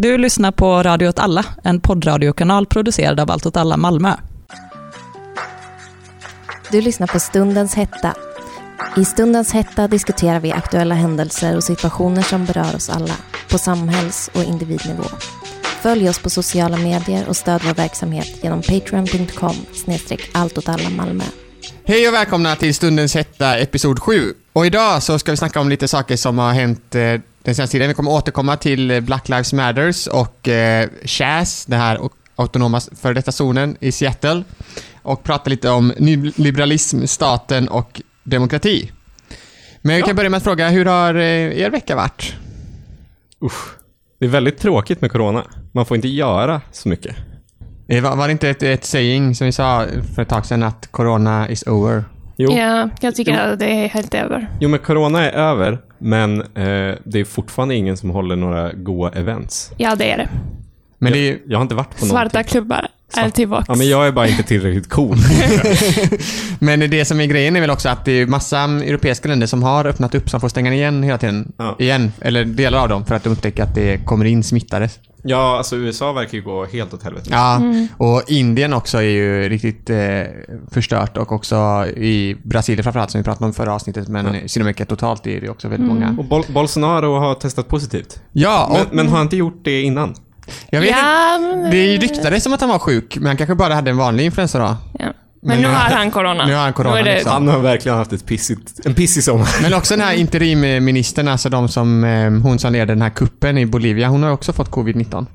Du lyssnar på Radio åt alla, en poddradiokanal producerad av Allt åt alla Malmö. Du lyssnar på Stundens hetta. I Stundens hetta diskuterar vi aktuella händelser och situationer som berör oss alla, på samhälls och individnivå. Följ oss på sociala medier och stöd vår verksamhet genom patreon.com snedstreck Malmö. Hej och välkomna till Stundens hetta, episod 7. Och idag så ska vi snacka om lite saker som har hänt eh, den senaste tiden. Vi kommer återkomma till Black Lives Matters och eh, Chas, det här autonoma före detta zonen i Seattle. Och prata lite om nyliberalism, staten och demokrati. Men vi kan börja med att fråga, hur har eh, er vecka varit? Usch. Det är väldigt tråkigt med corona. Man får inte göra så mycket. Eh, var, var det inte ett, ett saying som vi sa för ett tag sedan att corona is over? Jo. Ja, jag tycker jo. att det är helt över. Jo, men corona är över, men eh, det är fortfarande ingen som håller några goa events. Ja, det är det. Men det är, jag har inte varit på Svarta någonting. klubbar är tillbaka. Ja, men jag är bara inte tillräckligt cool. men det som är grejen är väl också att det är massa europeiska länder som har öppnat upp som får stänga igen hela tiden. Ja. Igen, eller delar av dem, för att de upptäcker att det kommer in smittade. Ja, alltså USA verkar ju gå helt åt helvete. Ja, mm. och Indien också är ju riktigt eh, förstört och också i Brasilien framförallt som vi pratade om förra avsnittet, men ja. Sydamerika totalt är det också väldigt mm. många. Och Bol Bolsonaro har testat positivt. Ja, och, men, men har inte gjort det innan? Jag vet ja, men... Det ryktades som att han var sjuk, men han kanske bara hade en vanlig influensa då. Ja. Men, nu har han corona. Nu har han corona. Det... Liksom. Han har verkligen haft ett pissigt, en pissig sommar. Men också den här interimministern, alltså de som, eh, hon som leder den här kuppen i Bolivia, hon har också fått covid-19.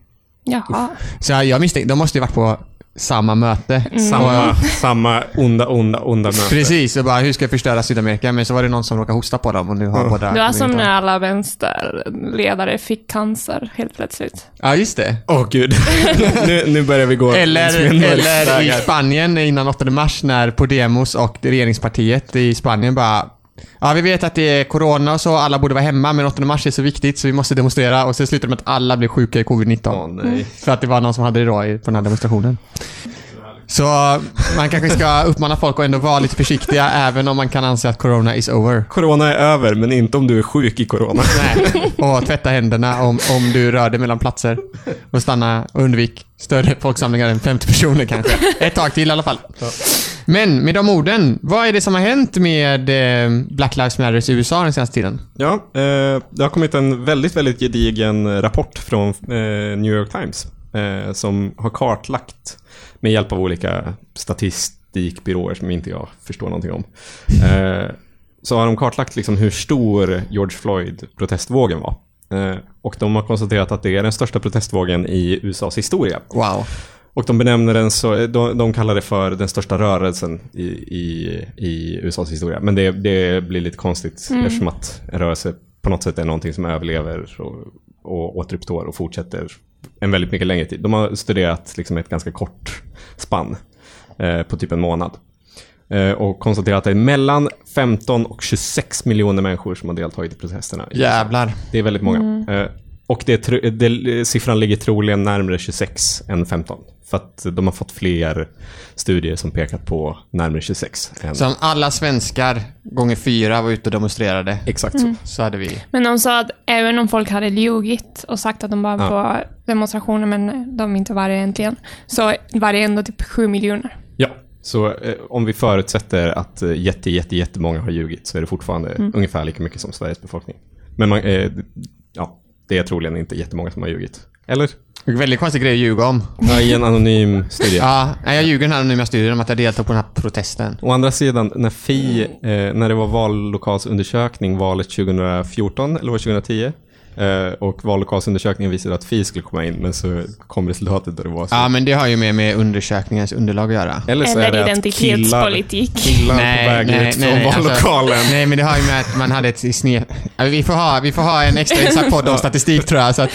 Jaha. Så jag misstänker, de måste ju varit på samma möte. Mm. Samma, samma onda, onda, onda möte. Precis, och bara hur ska jag förstöra Sydamerika? Men så var det någon som råkade hosta på dem och nu har mm. båda... Det var som när alla vänsterledare fick cancer helt plötsligt. Ja, just det. Åh oh, gud. nu, nu börjar vi gå... Eller, eller i Spanien innan 8 mars när Podemos och regeringspartiet i Spanien bara Ja, vi vet att det är corona och så, alla borde vara hemma, men 8 mars är så viktigt så vi måste demonstrera och så slutar det med att alla blir sjuka i covid-19. Åh, nej. För att det var någon som hade det då på den här demonstrationen. Så man kanske ska uppmana folk att ändå vara lite försiktiga även om man kan anse att corona is over. Corona är över, men inte om du är sjuk i corona. Nej, och tvätta händerna om, om du rör dig mellan platser. Och stanna och undvik större folksamlingar än 50 personer kanske. Ett tag till i alla fall. Men med de orden, vad är det som har hänt med eh, Black Lives Matter i USA den senaste tiden? Ja, eh, det har kommit en väldigt, väldigt gedigen rapport från eh, New York Times som har kartlagt med hjälp av olika statistikbyråer som inte jag förstår någonting om. så har de kartlagt liksom hur stor George Floyd-protestvågen var. och de har konstaterat att det är den största protestvågen i USAs historia. Wow. Och de benämner den så, de, de kallar det för den största rörelsen i, i, i USAs historia. Men det, det blir lite konstigt mm. eftersom att en rörelse på något sätt är någonting som överlever och, och återuppstår och fortsätter en väldigt mycket längre tid. De har studerat liksom ett ganska kort spann eh, på typ en månad. Eh, och konstaterat att det är mellan 15 och 26 miljoner människor som har deltagit i protesterna. Jävlar. Det är väldigt många. Mm. Eh, och det, det, siffran ligger troligen närmare 26 än 15. För att de har fått fler studier som pekat på närmare 26. Än... Så om alla svenskar gånger fyra var ute och demonstrerade. Exakt så. Mm. Så hade vi. Men de sa att även om folk hade ljugit och sagt att de var ja. på demonstrationer men de inte var det egentligen. Så var det ändå typ 7 miljoner. Ja. Så eh, om vi förutsätter att eh, jätte, jätte, jättemånga har ljugit så är det fortfarande mm. ungefär lika mycket som Sveriges befolkning. Men man, eh, ja, det är troligen inte jättemånga som har ljugit. Eller? Väldigt konstig grej att ljuga om. Ja, i en anonym studie. ja, jag ljuger i den anonyma studien om att jag deltog på den här protesten. Å andra sidan, när Fi, eh, när det var vallokalsundersökning valet 2014, eller var 2010? Eh, och vallokalsundersökningen visade att Fi skulle komma in, men så kom resultatet där det var så. Ja, men det har ju mer med undersökningens underlag att göra. Eller så Eller är det identitetspolitik. Att killar, killar nej, på väg nej, ut nej, från alltså, vallokalen. Alltså, nej, men det har ju med att man hade ett sned... Vi får ha, vi får ha en extra insatt podd om statistik tror jag, så att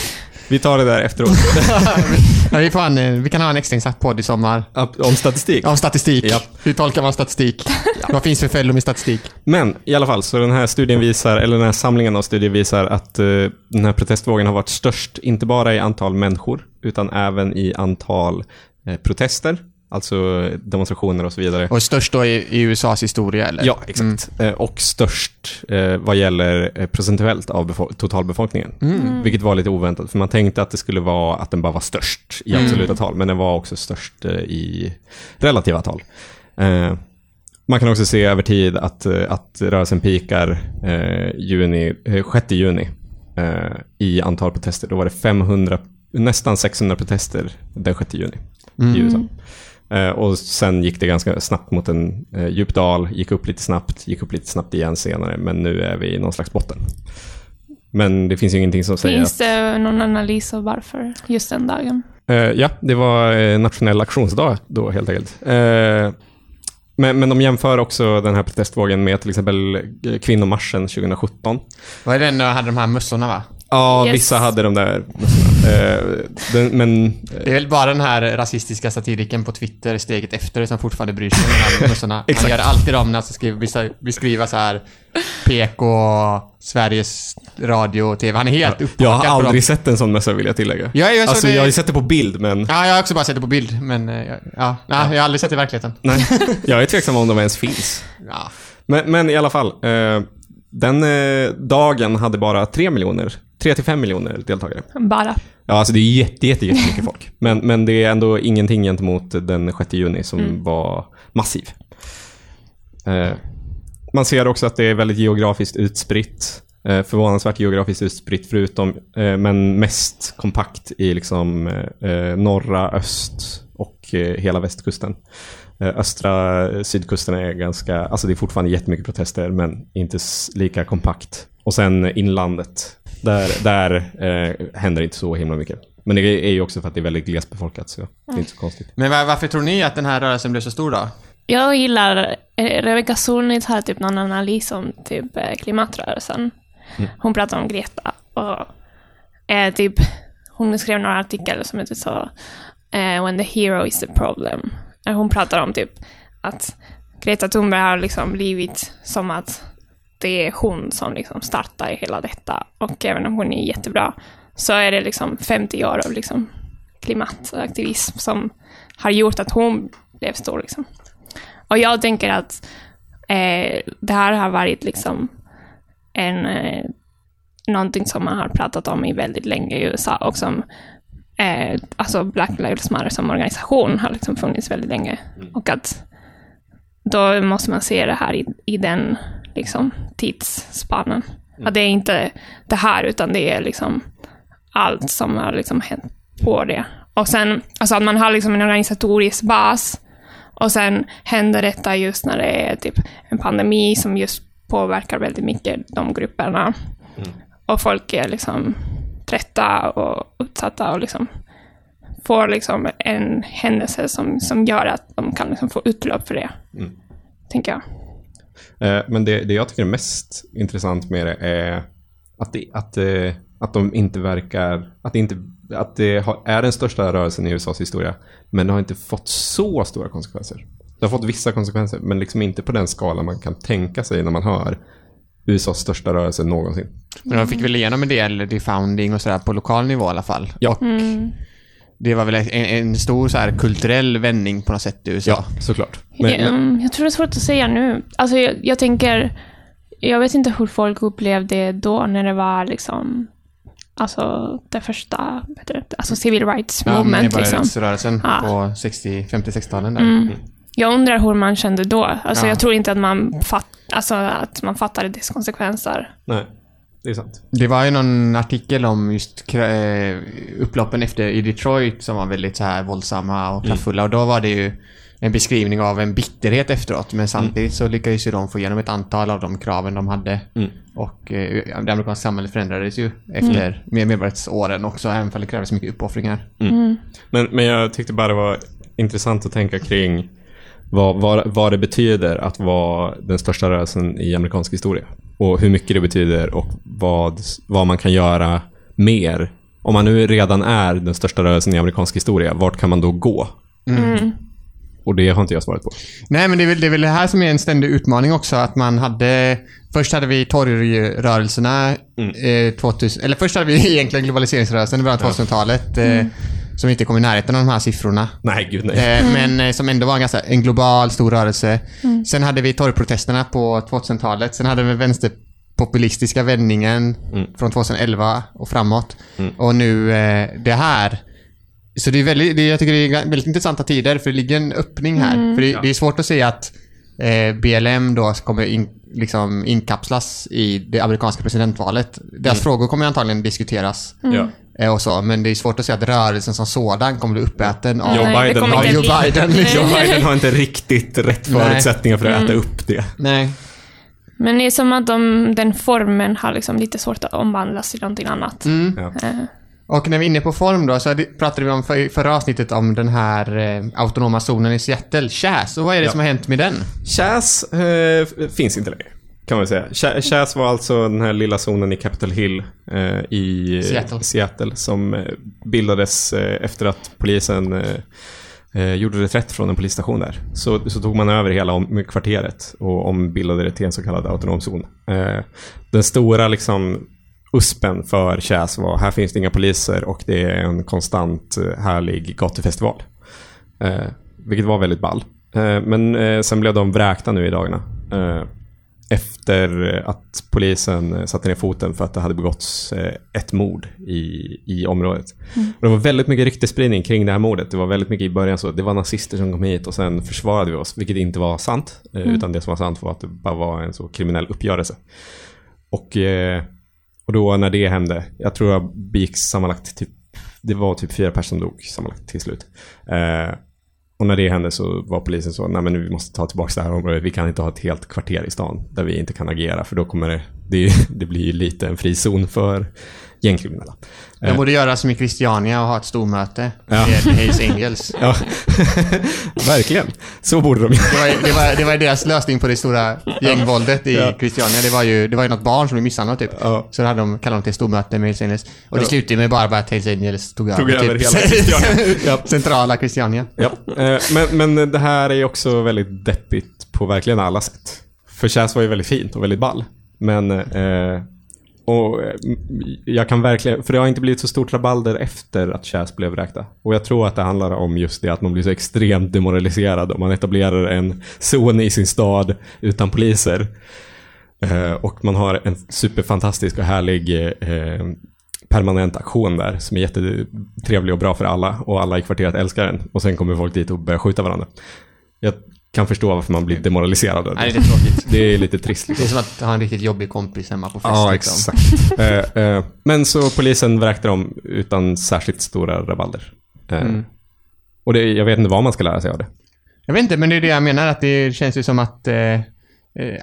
vi tar det där efteråt. ja, vi, får en, eh, vi kan ha en extrainsatt podd i sommar. Om statistik? Om statistik. Ja. Hur tolkar man statistik? Ja. Vad finns för fällor med statistik? Men i alla fall, så den här studien visar, eller den här samlingen av studier visar att uh, den här protestvågen har varit störst, inte bara i antal människor, utan även i antal uh, protester Alltså demonstrationer och så vidare. Och störst då i, i USAs historia eller? Ja, exakt. Eh, Och störst eh, vad gäller eh, procentuellt av befo- totalbefolkningen. Mm. Vilket var lite oväntat, för man tänkte att det skulle vara att den bara var störst i Mm. absoluta tal, men den var också störst eh, i relativa tal. Eh, man kan också se över tid att, eh, att rörelsen pikar eh, juni, eh, 6 juni eh, i antal protester. Då var det 500, nästan 600 protester den 6 juni i USA. Eh, och sen gick det ganska snabbt mot en eh, djup dal, gick upp lite snabbt, gick upp lite snabbt igen senare, men nu är vi i någon slags botten. Men det finns ju ingenting som säger Finns att... det någon analys av varför just den dagen? Eh, ja, det var eh, nationell aktionsdag då helt enkelt. Eh, men, men de jämför också den här protestvågen med till exempel kvinnomarschen 2017. Vad är den då hade de här mössorna va? Ja, Yes. vissa hade de där. Eh, den, men Det är väl bara den här rasistiska satiriken på Twitter, steget efter, som fortfarande bryr sig om de här mössorna. Han Exakt. gör alltid dem när han ska skriva, beskriva- så här PK, Sveriges Radio och TV. Han är helt uppakad jag har aldrig sett en sån mössa vill jag tillägga. Ja, jag alltså, det- jag har ju sett det på bild, men Ja, jag har också bara sett det på bild, men eh, ja, ja, nej, jag har aldrig sett det i verkligheten. nej. jag är tveksam om de ens finns. Ja. Men, men i alla fall. Eh, den eh, dagen hade bara 3 miljoner, 3-5 miljoner deltagare. Bara. Ja, alltså det är jätte, jätte, jättemycket folk. Men, men det är ändå ingenting gentemot den 6 juni som Mm. var massiv. Eh, man ser också att det är väldigt geografiskt utspritt. Eh, förvånansvärt geografiskt utspritt förutom, eh, men mest kompakt i liksom eh, norra, öst och eh, hela västkusten. Eh, östra sydkusten är ganska, alltså det är fortfarande jättemycket protester men inte lika kompakt. Och sen inlandet, där, där eh, händer inte så himla mycket. Men det är ju också för att det är väldigt glesbefolkat så det är inte så konstigt. Men var, varför tror ni att den här rörelsen blev så stor då? Jag gillar, eh, Rebecca Solnit hade typ någon analys om typ eh, klimatrörelsen. Hon pratade om Greta och eh, typ, hon skrev några artiklar som heter så eh, When the hero is the problem. Hon pratar om typ att Greta Thunberg har liksom blivit som att det är hon som liksom startar hela detta. Och även om hon är jättebra så är det liksom 50 år av liksom klimataktivism som har gjort att hon blev stor. Liksom. Och jag tänker att eh, det här har varit liksom en, eh, någonting som man har pratat om i väldigt länge i USA och som eh, alltså Black Lives Matter som organisation har liksom funnits väldigt länge. Och att då måste man se det här i, i den liksom, tidsspannen. Att det är inte det här, utan det är liksom allt som har liksom hänt på det. Och sen, alltså att man har liksom en organisatorisk bas och sen händer detta just när det är typ en pandemi som just påverkar väldigt mycket de grupperna. Och folk är liksom trötta och utsatta och liksom får liksom en händelse som, som gör att de kan liksom få utlopp för det. Tänker jag. Eh, Men det, det jag tycker är mest intressant med det är att, det, att, eh, att de inte verkar... Att det, inte, att det har, är den största rörelsen i USAs historia, men det har inte fått så stora konsekvenser. Det har fått vissa konsekvenser, men liksom inte på den skala man kan tänka sig när man hör USAs största rörelse någonsin. Men de fick väl igenom en del defounding och sådär på lokal nivå i alla fall. Ja. Och det var väl en, en stor så här kulturell vändning på något sätt i USA. Ja, såklart. Men, men, Mm, jag tror det är svårt att säga nu. Alltså jag, jag tänker, jag vet inte hur folk upplevde det då när det var liksom, alltså det första, alltså civil rights Ja, movement liksom. medborgarrättsrörelsen Ja. på 60, 50-60-talen där. Mm. Jag undrar hur man kände då. Alltså Ja. jag tror inte att man, fatt, alltså, att man fattade dess konsekvenser. nej, det är sant. Det var ju någon artikel om just eh, upploppen efter i Detroit som var väldigt så här våldsamma och kraftfulla och då var det ju en beskrivning av en bitterhet efteråt men samtidigt så lyckades ju de få igenom ett antal av de kraven de hade. Mm. Och eh, det amerikanska samhället förändrades ju efter med medborgarrättsåren också även om det krävdes mycket uppoffringar. Men, men jag tyckte bara det var intressant att tänka kring vad, vad, vad det betyder att vara den största rörelsen i amerikansk historia. Och hur mycket det betyder och vad, vad man kan göra mer. Om man nu redan är den största rörelsen i amerikansk historia, vart kan man då gå? Och det har inte jag svarat på. Nej, men det är, väl, det är väl det här som är en ständig utmaning också. Att man hade... Först hade vi torgrörelserna Mm. eh, 2000... Eller först hade vi egentligen globaliseringsrörelsen i början av 2000-talet. Eh, som inte kom i närheten av de här siffrorna. Nej, gud nej. Eh, Men eh, som ändå var en, ganska, en global stor rörelse. Sen hade vi torgprotesterna på 2000-talet. Sen hade vi vänsterpopulistiska vändningen från 2011 och framåt. Och nu eh, det här. Så det är väldigt, det, jag tycker det är väldigt intressanta tider för det ligger en öppning här. För det, det är svårt att se att eh, BLM då kommer in, liksom inkapslas i det amerikanska presidentvalet. Deras frågor kommer antagligen diskuteras. Ja. Eh, Och så, men det är svårt att säga att rörelsen som sådan kommer bli uppäten av Joe Biden inte Joe Biden, liksom. Joe Biden har inte riktigt rätt förutsättningar för att äta upp det. Nej. Men det är som att de, den formen har liksom lite svårt att omvandlas till någonting annat. Mm. Ja. Eh, Och när vi är inne på form då, så pratade vi om för, förra avsnittet om den här eh, autonoma zonen i Seattle, Chas. Och vad är det Ja. som har hänt med den? Chas eh, finns inte längre. Kan man säga. Cha- Chas var alltså den här lilla zonen i Capitol Hill eh, i Seattle. Seattle som eh, bildades eh, efter att polisen eh, eh, gjorde reträtt från en polisstation där. Så, så tog man över hela om, kvarteret och ombildade det till en så kallad autonom zon. Eh, den stora liksom uspen för Chas var här finns det inga poliser och det är en konstant härlig gatufestival. Eh, vilket var väldigt ball. Eh, men sen blev de vräkta nu i dagarna. Efter att polisen eh, satte ner foten för att det hade begåtts eh, ett mord i, i området. Och det var väldigt mycket ryktesspridning kring det här mordet. Det var väldigt mycket i början så det var nazister som kom hit och sen försvarade vi oss, vilket inte var sant. Eh, Utan det som var sant var att det bara var en så kriminell uppgörelse. Och, och då när det hände, jag tror jag begicks sammanlagt typ, det var typ fyra personer som dog sammanlagt till slut. Och när det hände så var polisen så, nej men vi måste ta tillbaka det här området. Vi kan inte ha ett helt kvarter i stan där vi inte kan agera för då kommer det, det, det blir ju lite en frizon för gängkriminella. De borde göra som i Christiania och ha ett stormöte Ja. med Hells Angels. Ja, verkligen. Så borde de göra. Det var, det, var, det var deras lösning på det stora gängvåldet i Ja. Christiania. Det var ju, det var ju något barn som blev misshandlat typ. Ja. Så då hade de, kallade de till stormöte med Hells Angels. Och det Ja. slutade med bara att Hells Angels tog, Tog över, över typ, hela Christiania. Centrala Christiania. Ja, eh, men, men det här är också väldigt deppigt på verkligen alla sätt. För Chas var ju väldigt fint och väldigt ball. Men, eh, och eh, jag kan verkligen, för det har inte blivit så stort rabalder efter att Chas blev vräkta. Och jag tror att det handlar om just det att man blir så extremt demoraliserad om man etablerar en zon i sin stad utan poliser. Eh, och man har en superfantastisk och härlig eh, permanent aktion där som är jättetrevlig och bra för alla och alla i kvarteret älskar den. Och sen kommer folk dit och börjar skjuta varandra. Jag kan förstå varför man blir demoraliserad av Nej, det. det är tråkigt. Det är lite trist. Det är Liksom. som att ha en riktigt jobbig kompis hemma på fest. Ja, liksom. exakt. Eh, eh, men så polisen vräkte dem utan särskilt stora rabalder. Eh, Mm. Och det, jag vet inte vad man ska lära sig av det. Jag vet inte, men det är det jag menar att det känns ju som att eh, eh,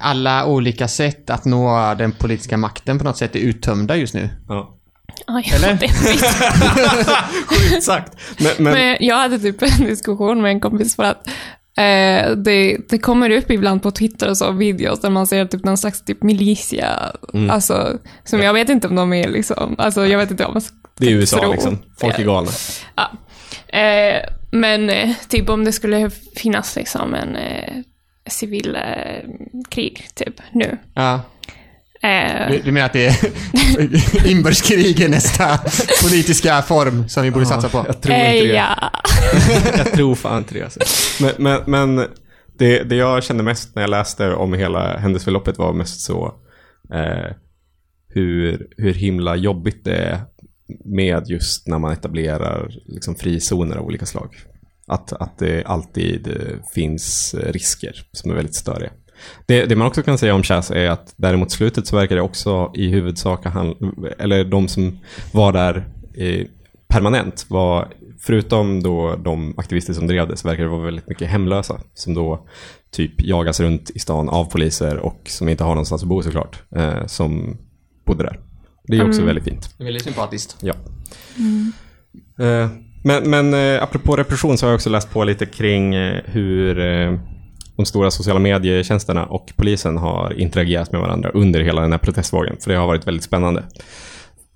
alla olika sätt att nå den politiska makten på något sätt är uttömda just nu. Ja. Oj, Eller? Sjukt sagt. Men, men, Men jag hade typ en diskussion med en kompis för att eh, det, det kommer upp ibland på Twitter och så videos där man ser typ någon slags typ militia, Mm. alltså, som jag vet inte om de är liksom, alltså jag vet inte om man det är USA tro. liksom. Folk är galna. Ja. Eh, men eh, typ om det skulle finnas liksom en eh, civil eh, krig typ nu. Ja. Eh, Du, du menar att det är inbördeskrig är nästa politiska form som vi borde satsa på? Jag tror inte eh, det. ja. jag tror fan inte det. Alltså. Men, men, men det, det jag kände mest när jag läste om hela händelseförloppet var mest så eh, hur, hur himla jobbigt det är med just när man etablerar liksom, frizoner av olika slag. Att, att det alltid eh, finns risker som är väldigt störiga. Det, det man också kan säga om Chas är att däremot slutet så verkar det också i huvudsak han, eller de som var där eh, permanent var, förutom då de aktivister som drev det, så verkar det vara väldigt mycket hemlösa som då typ jagas runt i stan av poliser och som inte har någonstans att bo såklart, eh, som bodde där. Det är också Mm. väldigt fint. Det är väldigt sympatiskt. Ja. Eh, Men, men eh, apropå repression så har jag också läst på lite kring eh, hur eh, de stora sociala medietjänsterna och polisen har interagerat med varandra under hela den här protestvågen. För det har varit väldigt spännande.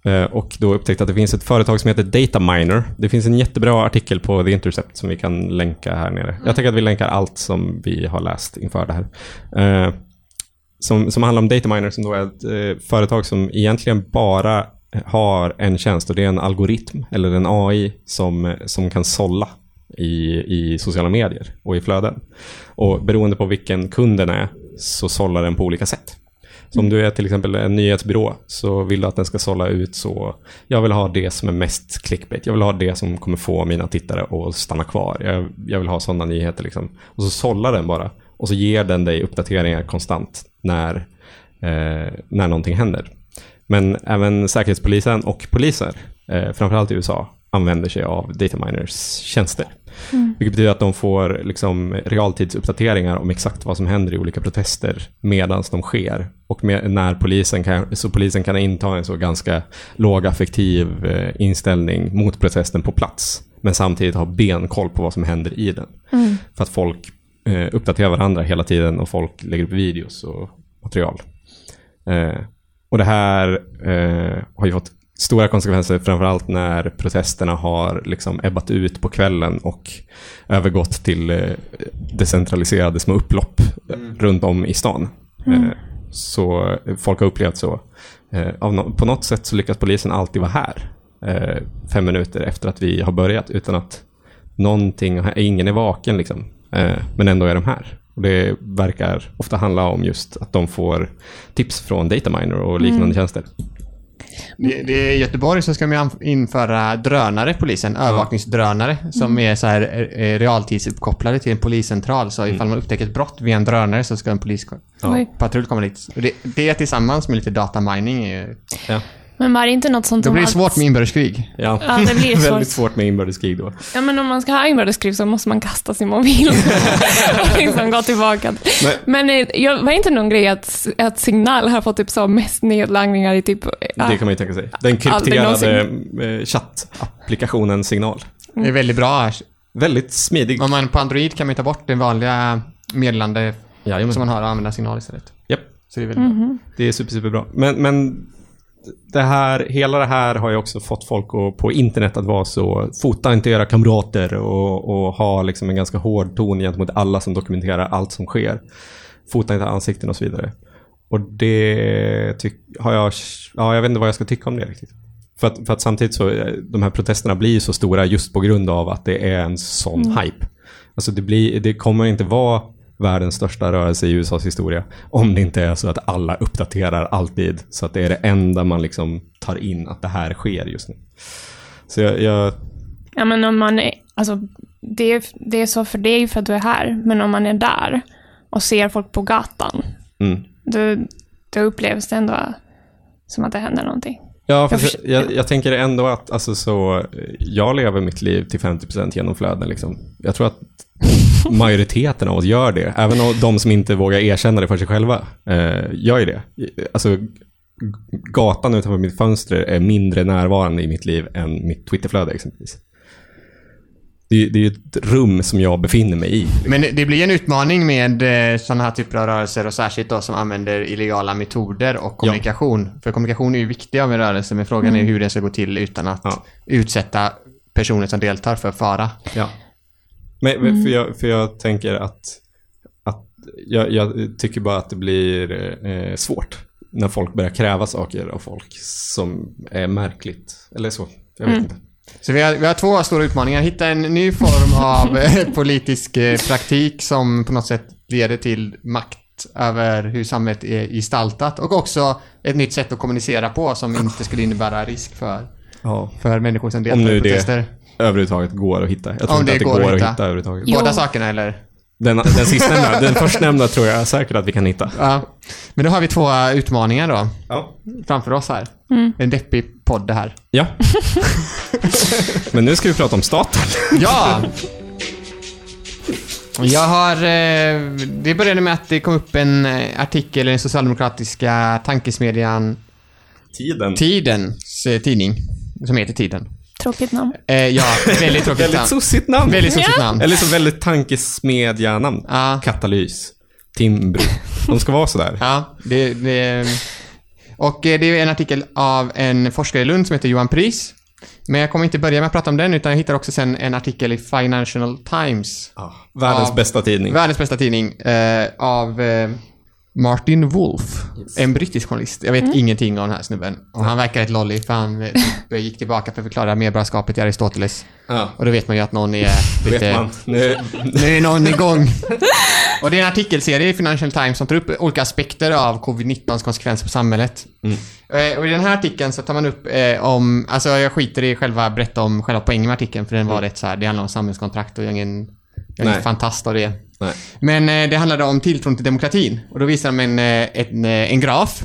Eh, och då upptäckte att det finns ett företag som heter Dataminer. Det finns en jättebra artikel på The Intercept som vi kan länka här nere. Jag tänker att vi länkar allt som vi har läst inför det här. Eh, som, som handlar om Dataminer som då är ett eh, företag som egentligen bara har en tjänst och det är en algoritm eller en AI som, som kan sålla i, i sociala medier och i flöden. Och beroende på vilken kunden är så sållar den på olika sätt. Så om du är till exempel en nyhetsbyrå så vill du att den ska sålla ut så jag vill ha det som är mest clickbait. Jag vill ha det som kommer få mina tittare att stanna kvar. Jag, jag vill ha sådana nyheter liksom. Och så sållar den bara och så ger den dig uppdateringar konstant när, eh, när någonting händer. Men även Säkerhetspolisen och poliser, eh, framförallt i USA, använder sig av dataminers tjänster. Mm. Vilket betyder att de får liksom realtidsuppdateringar om exakt vad som händer i olika protester medan de sker. Och med, när polisen kan, så polisen kan inta en så ganska lågaffektiv eh, inställning mot protesten på plats. Men samtidigt ha benkoll på vad som händer i den. Mm. För att folk eh, uppdaterar varandra hela tiden och folk lägger upp videos och material. Eh, och det här eh, har ju fått stora konsekvenser, framförallt när protesterna har liksom ebbat ut på kvällen och övergått till eh, decentraliserade små upplopp mm. runt om i stan. Mm. Eh, så folk har upplevt så. Eh, på något sätt så lyckas polisen alltid vara här fem minuter efter att vi har börjat utan att någonting, ingen är vaken liksom. Men ändå är de här. Och det verkar ofta handla om just att de får tips från dataminer och liknande mm. tjänster. Det, det, I Göteborg så ska de införa drönare, polisen, övervakningsdrönare, som mm. är så här eh, eh, realtidsuppkopplade till en poliscentral. Så ifall mm. man upptäcker ett brott via en drönare så ska en polispatrull komma dit. Det, det tillsammans med lite datamining är ja. Men var det inte något sånt Då blir det svårt med inbördeskrig. Ja, ja det blir svårt. väldigt svårt med inbördeskrig då. Ja, men om man ska ha inbördeskrig så måste man kasta sin mobil och liksom gå tillbaka. Men, men eh, jag, var det inte någon grej att, att Signal har fått typ så mest nedladdningar i typ... Ja, det kan man ju tänka sig. Den krypterade eh, chattapplikationen Signal. Mm. Det är väldigt bra. Väldigt smidig. Om man på Android kan man ta bort det vanliga meddelande ja, som man har och använda Signal istället. Japp. Så det är väldigt mm -hmm. bra. Mhm. Det är super, superbra. Men, men det här, hela det här har ju också fått folk att, på internet att vara så, fota inte era kamrater och, och ha liksom en ganska hård ton gentemot alla som dokumenterar allt som sker. Fota inte ansikten och så vidare. Och det har jag, ja jag vet inte vad jag ska tycka om det riktigt. För att, för att samtidigt så, de här protesterna blir så stora just på grund av att det är en sån mm. hype. Alltså det, blir, det kommer inte vara världens största rörelse i USAs historia. Om det inte är så att alla uppdaterar alltid. Så att det är det enda man liksom tar in att det här sker just nu. Så jag... jag... Ja men om man är, alltså det är, det är så för dig för att du är här. Men om man är där och ser folk på gatan. Mm. Då, då upplevs det ändå som att det händer någonting. Ja, för jag, jag, jag, tänker ändå att alltså, så, jag lever mitt liv till 50% genom flöden. Liksom. Jag tror att majoriteten av oss gör det. Även de som inte vågar erkänna det för sig själva eh, gör ju det. Alltså, gatan utanför mitt fönster är mindre närvarande i mitt liv än mitt Twitterflöde exempelvis. Det, det är ju ett rum som jag befinner mig i. Men det blir en utmaning med eh, sådana här typer av rörelser och särskilt då som använder illegala metoder och kommunikation. Ja. För kommunikation är ju viktig av en rörelse, men frågan mm. är hur det ska gå till utan att ja. utsätta personer som deltar för fara. Ja. Men, mm. för, jag, för jag tänker att, att jag, jag tycker bara att det blir eh, svårt när folk börjar kräva saker av folk som är märkligt. Eller så. Jag vet mm. inte. Så vi har, vi har två stora utmaningar. Hitta en ny form av eh, politisk eh, praktik som på något sätt leder till makt över hur samhället är gestaltat och också ett nytt sätt att kommunicera på som inte skulle innebära risk för, ja. för människor som deltar i protester. Det överhuvudtaget går att hitta. Jag tror Om inte det att det går, går att hitta, hitta överhuvudtaget. Båda sakerna eller? Den, den sistnämnda, den förstnämnda tror jag säkert att vi kan hitta. Ja. Men då har vi två utmaningar då. Ja. Framför oss här. Mm. En deppig podd det här. Ja. Men nu ska vi prata om staten. ja! Jag har... Eh, det började med att det kom upp en eh, artikel i den socialdemokratiska tankesmedjan Tiden. Tidens eh, tidning. Som heter Tiden. Tråkigt namn. Eh, ja, väldigt tråkigt namn. väldigt sossigt namn. Väldigt sossigt namn. Eller så väldigt tankesmedja-namn. Ja. Katalys. Timbro. De ska vara sådär. Ja, det, det... Och eh, det är en artikel av en forskare i Lund som heter Johan Pris. Men jag kommer inte börja med att prata om den, utan jag hittar också sen en artikel i Financial Times. Ah, världens av, bästa tidning. Världens bästa tidning. Eh, av eh, Martin Wolf, en brittisk journalist. Jag vet ingenting om den här snubben. Och han verkar ett lolly för han eh, typ gick tillbaka för att förklara medborgarskapet i Aristoteles. Ja, Och då vet man ju att någon är det vet lite... man. Nu, Nu är någon igång. Och det är en artikelserie i Financial Times som tar upp olika aspekter av covid-19s konsekvenser på samhället. Eh, Och i den här artikeln så tar man upp eh, om, alltså jag skiter i själva berätta om själva poängen med artikeln för den var rätt så här, det handlar om samhällskontrakt och ingen, jag är Nej. ingen fantast av det. nej. Men eh, det handlade om tilltron till demokratin. Och då visar de en, eh, en, eh, en graf.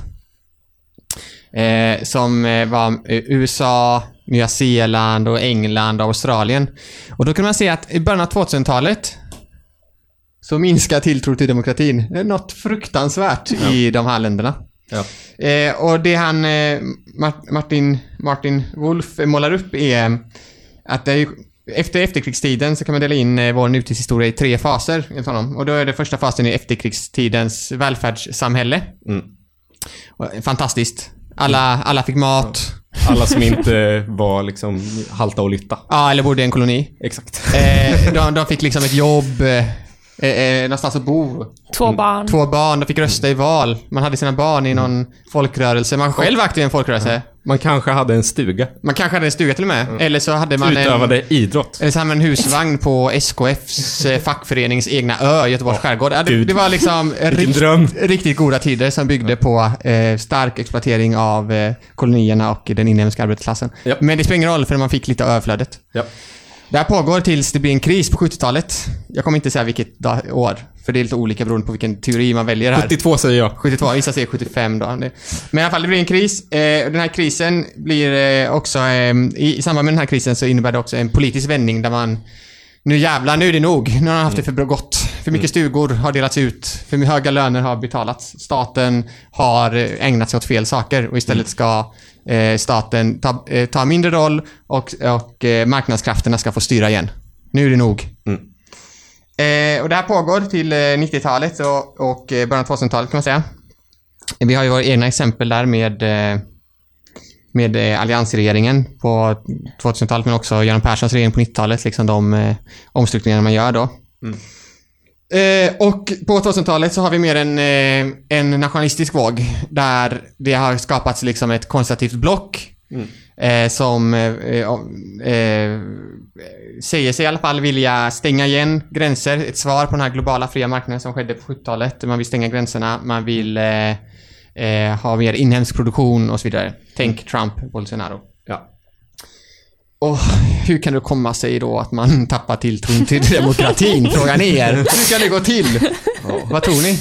Eh, som eh, var eh, USA, Nya Zeeland och England och Australien. Och då kan man se att i början av 2000-talet så minskar tilltron till demokratin. Det är något fruktansvärt i de här länderna. Ja. Eh, och det han, eh, Mart- Martin, Martin Wolf eh, målar upp är att det är, ju- efter efterkrigstiden så kan man dela in eh, vår nutidshistoria i tre faser. enligt honom. Och då är det första fasen i efterkrigstidens välfärdssamhälle. Mm. Eh, Fantastiskt. Alla, alla fick mat. Alla som inte var liksom halta och lytta. Ja, eller bodde i en koloni. Exakt. Eh, de, de fick liksom ett jobb, eh, eh, någonstans att bo. Två barn. Två barn, de fick rösta i val. Man hade sina barn i någon folkrörelse. Man själv var aktiv i en folkrörelse. Man kanske hade en stuga. Man kanske hade en stuga till och med. Eller så hade man en... Utövade idrott. Eller så hade man en husvagn på SKFs eh, fackförenings egna ö Göteborgs skärgård. Ja, det, det var liksom rikt, riktigt goda tider som byggde på eh, stark exploatering av eh, kolonierna och den inhemska arbetarklassen. Japp. Men det spelar ingen roll för man fick lite av överflödet. Ja. Det här pågår tills det blir en kris på 70-talet. Jag kommer inte säga vilket dag, år, för det är lite olika beroende på vilken teori man väljer här. 72 säger jag. 72, vissa säger 75 då. Men i alla fall, det blir en kris. Eh, den här krisen blir eh, också, eh, i, samband med den här krisen så innebär det också en politisk vändning där man nu jävlar, nu är det nog. Nu har man haft det för gott. För mycket stugor har delats ut. För höga löner har betalats. Staten har ägnat sig åt fel saker och istället ska eh, staten ta, eh, ta mindre roll och, och eh, marknadskrafterna ska få styra igen. Nu är det nog. Mm. Eh, och det här pågår till eh, 90-talet och, och eh, början av 2000-talet kan man säga. Vi har ju våra egna exempel där med, eh, med eh, alliansregeringen på 2000-talet men också Göran Perssons regering på 90-talet. Liksom de eh, omstruktureringar man gör då. Eh, och på 2000-talet så har vi mer en, eh, en nationalistisk våg där det har skapats liksom ett konservativt block eh, som eh, eh, säger sig i alla fall vilja stänga igen gränser. Ett svar på den här globala fria marknaden som skedde på 70-talet. Man vill stänga gränserna, man vill ha mer inhemsk produktion och så vidare. Tänk Trump, Bolsonaro. Ja. Och hur kan det komma sig då att man tappar tilltron till demokratin? Frågan är. Hur kan det gå till? Vad tror ni?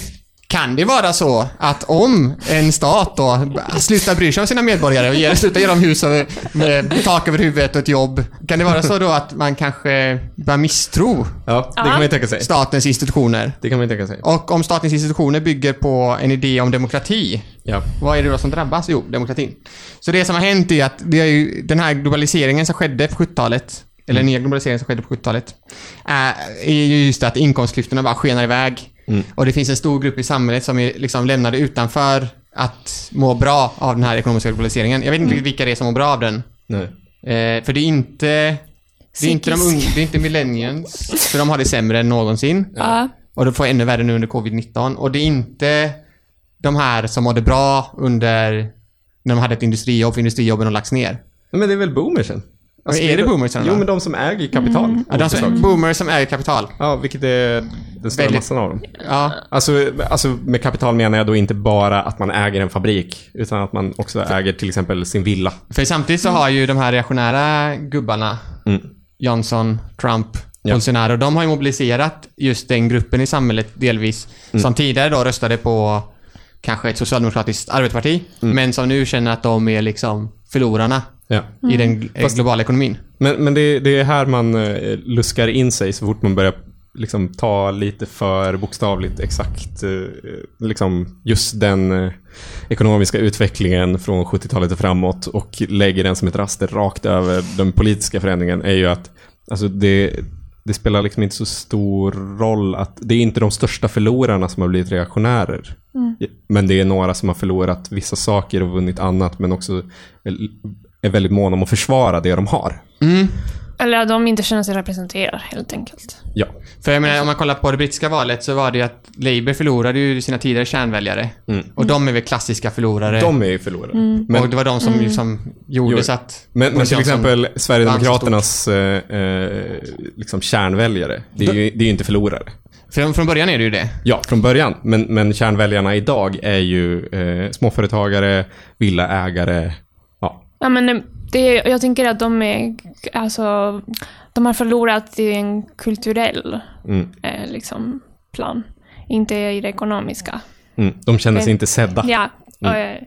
Kan det vara så att om en stat då slutar bry sig om sina medborgare och ger, slutar ge dem hus och med tak över huvudet och ett jobb. Kan det vara så då att man kanske börjar misstro Ja, det kan man ju tänka sig. statens institutioner? Det kan man ju tänka sig. Och om statens institutioner bygger på en idé om demokrati, Ja. vad är det då som drabbas? Jo, demokratin. Så det som har hänt är att det är ju den här globaliseringen som skedde på 70-talet, eller den nya globaliseringen som skedde på 70-talet, är, är ju just det att inkomstklyftorna bara skenar iväg. Och det finns en stor grupp i samhället som är liksom lämnade utanför att må bra av den här ekonomiska globaliseringen. Jag vet inte vilka det är som mår bra av den. Nej. Eh, för det är inte... Det är inte, de unga, det är inte millennials, för de har det sämre än någonsin. Ja. Och det får ännu värre nu under covid-19. Och det är inte de här som mådde bra under när de hade ett industrijobb, för industrijobben har lagts ner. Men det är väl boomersen? Alltså, är det boomersen, Jo, men de som äger kapital. Ja, de som, boomers som äger kapital. Ja, vilket är den stora Väldigt- massan av dem. Ja. Alltså, alltså med kapital menar jag då inte bara att man äger en fabrik, utan att man också äger till exempel sin villa. För samtidigt så har ju de här reaktionära gubbarna, Mm. Johnson, Trump, Ja. Bolsonaro, de har ju mobiliserat just den gruppen i samhället delvis, Mm. som tidigare då röstade på kanske ett socialdemokratiskt arbetarparti, Mm. men som nu känner att de är liksom förlorarna Ja. i den Fast- globala ekonomin. Men, men det, det är här man eh, luskar in sig så fort man börjar liksom ta lite för bokstavligt exakt eh, liksom just den eh, ekonomiska utvecklingen från 70-talet och framåt och lägger den som ett raster rakt över den politiska förändringen är ju att alltså det, det spelar liksom inte så stor roll att det är inte de största förlorarna som har blivit reaktionärer. Men det är några som har förlorat vissa saker och vunnit annat men också är- väldigt måna om att försvara det de har. Mm. Eller att de inte känner sig representerade helt enkelt. Ja. För jag menar, om man kollar på det brittiska valet så var det ju att Labour förlorade ju sina tidigare kärnväljare. Mm. Och de är väl klassiska förlorare. De är ju förlorare. och Men, det var de som liksom gjorde Jo. så att... men, men till exempel Sverigedemokraternas eh, eh, liksom kärnväljare, det är ju det är ju inte förlorare. Från, från början är det ju det. Ja, från början. Men, men kärnväljarna idag är ju eh, småföretagare, villaägare. Ja. Men det, jag tänker att de är, alltså, de har förlorat i en kulturell Mm, eh, liksom, plan. Inte i det ekonomiska. mm. De känner sig Okej. inte sedda. Ja, Mm.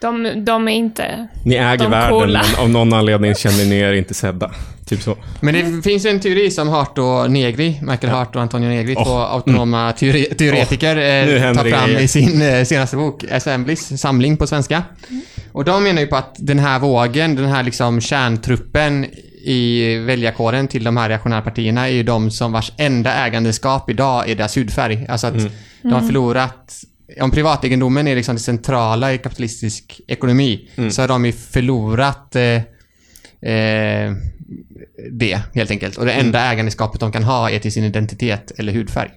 De, de är inte... Ni äger De världen, coola. men av någon anledning känner ni er inte sedda. Typ så. Men det finns ju en teori som Hart och Negri, Michael Hart och Antonio Negri, Oh. två autonoma teori- teoretiker, händer tar fram i sin eh, senaste bok, Assemblies, samling på svenska. Och de menar ju på att den här vågen, den här liksom kärntruppen i väljarkåren till de här reaktionära partierna är ju de som vars enda ägandeskap idag är deras hudfärg. Alltså att de har förlorat om privategendomen är liksom det centrala i kapitalistisk ekonomi så har de ju förlorat eh, eh, det helt enkelt. Och det enda ägandeskapet de kan ha är till sin identitet eller hudfärg.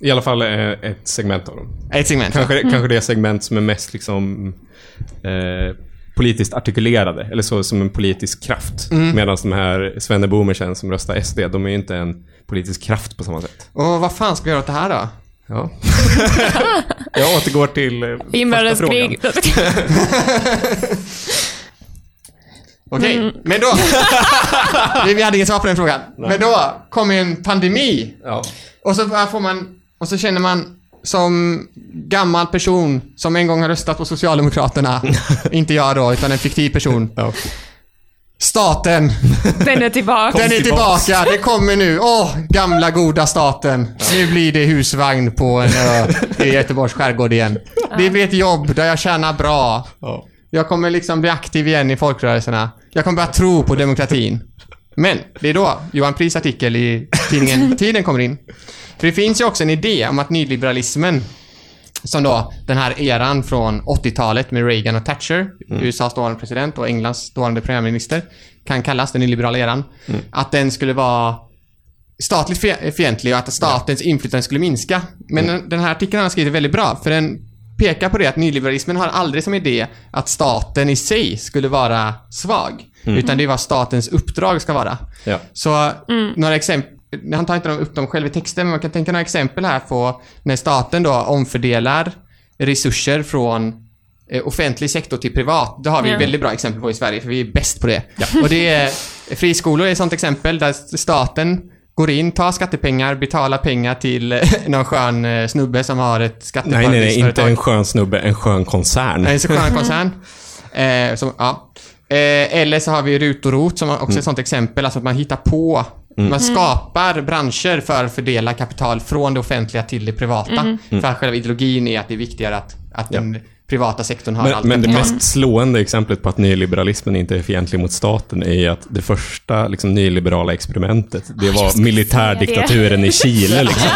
I alla fall eh, ett segment av dem. Ett segment. Kanske, kanske det segment som är mest liksom eh, politiskt artikulerade, eller så som en politisk kraft. Medan de här svenneboomersen som röstar SD, de är ju inte en politisk kraft på samma sätt. Och vad fan ska vi göra åt det här då? Ja. Jag återgår till eh. Inbördeskrig. Okej, men då... vi, hade inget svar på den frågan. Men då kommer ju en pandemi. Ja. Och så får man... Och så känner man som gammal person som en gång har röstat på Socialdemokraterna. inte jag då, utan en fiktiv person. Ja. Staten, Den är tillbaka. den är tillbaka. Det kommer nu. Åh, gamla goda staten. Nu blir det husvagn på en ö i Göteborgs skärgård igen. Det blir ett jobb där jag tjänar bra. Ja. Jag kommer liksom bli aktiv igen i folkrörelserna. Jag kommer börja tro på demokratin. Men det är då Johan Pris artikel i tidningen Tiden kommer in. För det finns ju också en idé om att nyliberalismen, som då den här eran från 80-talet med Reagan och Thatcher, USAs dåvarande president och Englands dåvarande premiärminister, kan kallas den nyliberala eran. Att den skulle vara statligt fi- fientlig och att statens inflytande skulle minska. Men den- den här artikeln har han skrivit väldigt bra, för den pekar på det att nyliberalismen har aldrig som idé att staten i sig skulle vara svag. Utan det är vad statens uppdrag ska vara. Ja. Så några exempel, han tar inte upp dem själv i texten, men man kan tänka några exempel här på när staten då omfördelar resurser från eh, offentlig sektor till privat. Det har vi Ja. väldigt bra exempel på i Sverige, för vi är bäst på det. Och det är friskolor är ett sånt exempel där staten går in, tar skattepengar, betalar pengar till eh, någon skön eh, snubbe som har ett Nej, nej, nej, skatteparadisföretag. inte en skön snubbe, en skön koncern. Nej, en skön koncern. Eh, som, ja. eh, eller så har vi RUT och ROT som också är ett sånt exempel, alltså att man hittar på Man skapar branscher för att fördela kapital från det offentliga till det privata. För att själva ideologin är att det är viktigare att, att den privata sektorn har Men, allt men det mest slående exemplet på att nyliberalismen inte är fientlig mot staten är att det första liksom, nyliberala experimentet, det var militärdiktaturen i Chile. Liksom.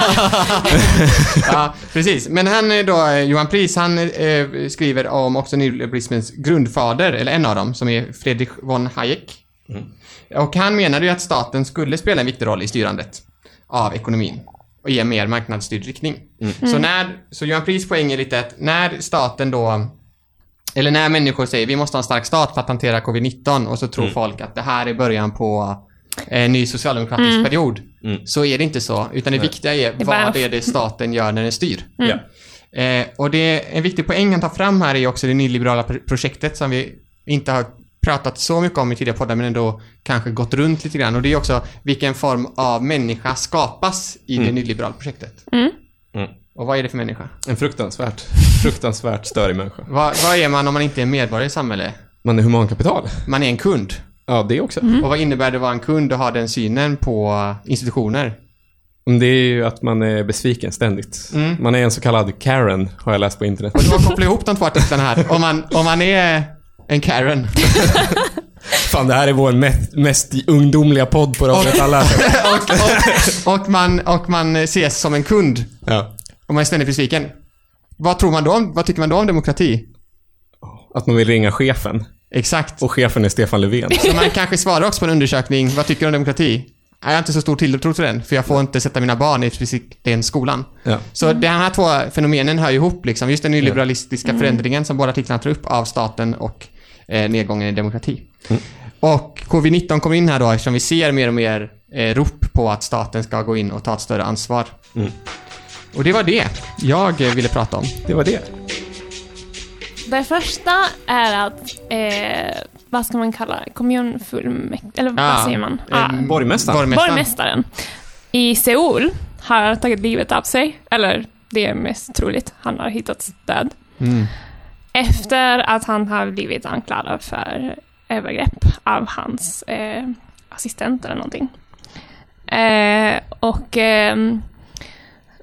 ja, precis. Men han är då, Johan Pris, han eh, skriver om också nyliberalismens grundfader, eller en av dem, som är Friedrich von Hayek. Och han menade ju att staten skulle spela en viktig roll i styrandet av ekonomin och ge mer marknadsstyrd riktning. Så när, så Johan Pris poäng är lite att när staten då eller när människor säger vi måste ha en stark stat för att hantera covid-19 och så tror folk att det här är början på en ny socialdemokratisk period. Så är det inte så, utan det viktiga är vad det är det staten gör när den styr. Ja. Eh, och det är en viktig poäng han tar fram här är också det nyliberala pr- projektet som vi inte har pratat så mycket om i tidigare poddar men ändå kanske gått runt lite grann. Och det är också vilken form av människa skapas i det nyliberala projektet. Mm. Och vad är det för människa? En fruktansvärt, fruktansvärt störig människa. Vad, vad är man om man inte är medborgare i samhället? Man är humankapital. Man är en kund. Ja, det också. Och vad innebär det att vara en kund och ha den synen på institutioner? Det är ju att man är besviken ständigt. Man är en så kallad Karen, har jag läst på internet. Och du har kopplat ihop de två artiklarna här. Om man, om man är en Karen Fan, det här är vår mest, mest ungdomliga podd på Radio alla. och, och, och, man, och man ses som en kund Ja. och man är ständigt besviken. Vad tror man då om, vad tycker man då om demokrati? Att man vill ringa chefen. Exakt. Och chefen är Stefan Löfven. Så man kanske svarar också på en undersökning, vad tycker du om demokrati? Jag har inte så stor tilltro till den, för jag får inte sätta mina barn i den skolan. Ja. Så de här två fenomenen hör ju ihop liksom. Just den nyliberalistiska förändringen som båda artiklarna tar upp av staten och eh, nedgången i demokrati. Och covid-19 kommer in här då eftersom vi ser mer och mer eh, rop på att staten ska gå in och ta ett större ansvar. Mm. Och det var det jag ville prata om. Det var det. Det första är att, eh, vad ska man kalla det, kommunfullmäktige, eller vad Ja, säger man? eh, Ah, Borgmästaren. Borgmästaren. borgmästaren i Seoul har tagit livet av sig, eller det är mest troligt, han har hittats död. Mm. Efter att han har blivit anklagad för övergrepp av hans eh, assistent eller någonting. Eh, och ehm,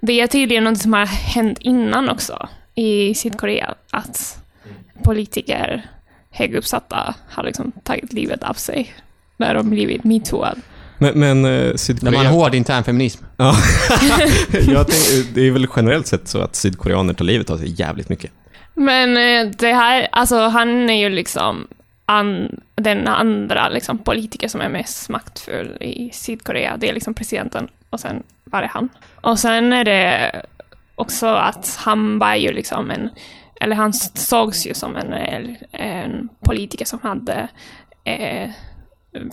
det är tydligen något som har hänt innan också i Sydkorea, att politiker, höguppsatta, har liksom tagit livet av sig när de blivit metooad. Men, men eh, De har en Sydkorea... hård intern feminism. Ja. jag tänk, det är väl generellt sett så att sydkoreaner tar livet av sig jävligt mycket. Men eh, det här, alltså han är ju liksom an, den andra liksom, politiker som är mest maktfull i Sydkorea. Det är liksom presidenten och sen var det han. Och sen är det också att han var ju liksom en, eller han sågs ju som en, en politiker som hade eh,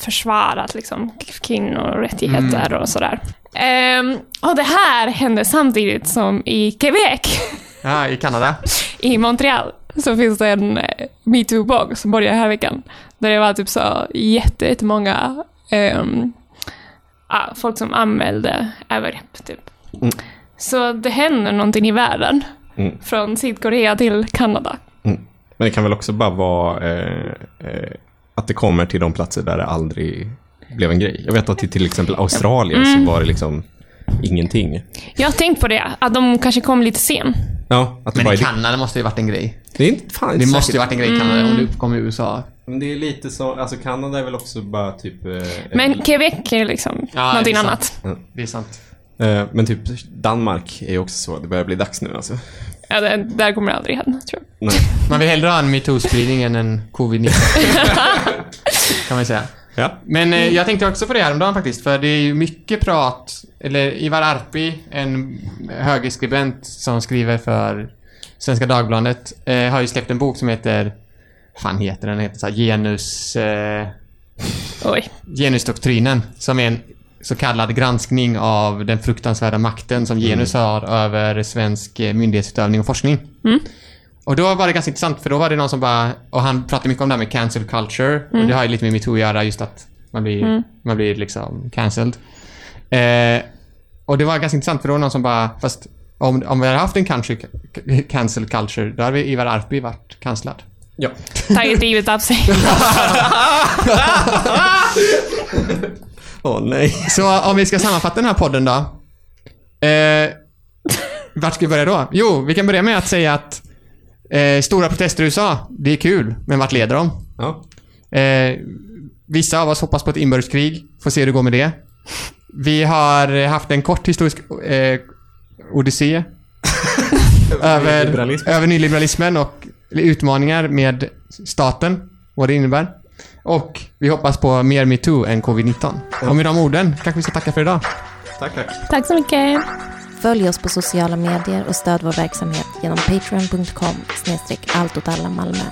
försvarat liksom kvinnorättigheter och sådär. Ehm, och det här hände samtidigt som i Quebec Ja, i Kanada. i Montreal så finns det en eh, metoo-blogg som började här veckan. Där det var typ så jätte- jättemånga ja, folk som anmälde övergrepp. Typ. Mm. Så det händer någonting i världen. Mm. Från Sydkorea till Kanada. Men det kan väl också bara vara eh, eh, att det kommer till de platser där det aldrig blev en grej. Jag vet att i till exempel Australien Mm. så var det liksom ingenting. Jag har tänkt på det, att de kanske kom lite sen. Ja, att det Men bara i är Kanada måste det ju varit en grej. det är inte fan Det måste ju varit en grej i Kanada om det uppkom i USA. Men det är lite så, alltså Kanada är väl också bara typ... Eh, Men Quebec är liksom Ja, någonting det är annat. Det är sant. eh, men typ Danmark är ju också så, det börjar bli dags nu alltså. Ja, det, där kommer det aldrig hända, tror jag. Nej. Man vill hellre ha en metoo-spridning än en covid-19. kan man säga. Ja. Men eh, jag tänkte också på det häromdagen faktiskt, för det är ju mycket prat, eller Ivar Arpi, en högerskribent som skriver för Svenska Dagbladet, eh, har ju släppt en bok som heter, fan heter den? Den heter så här, Genus... Eh, Oj. genusdoktrinen, som är en så kallad granskning av den fruktansvärda makten som genus har över svensk eh, myndighetsutövning och forskning. Mm. Och då var det ganska intressant, för då var det någon som bara, och han pratade mycket om det här med cancel culture, och det har ju lite med metoo att göra, just att man blir, Mm. man blir liksom cancelled. Eh, och det var ganska intressant, för då var det någon som bara, fast om, om vi hade haft en cancel, cancel culture, då hade vi Ivar Arpi varit kanslad. Ja. Tagit livet av sig. Åh nej. Så om vi ska sammanfatta den här podden då. Eh, vart ska vi börja då? Jo, vi kan börja med att säga att eh, stora protester i USA, det är kul, men vart leder de? Ja. Eh, vissa av oss hoppas på ett inbördeskrig, får se hur det går med det. Vi har haft en kort historisk eh, odyssé över, Nyliberalism. över nyliberalismen och utmaningar med staten, vad det innebär. Och vi hoppas på mer metoo än covid-19. Och med de orden kanske vi ska tacka för idag. Tack, tack. Tack så mycket. Följ oss på sociala medier och stöd vår verksamhet genom patreon.com snedstreck allt åt alla Malmö.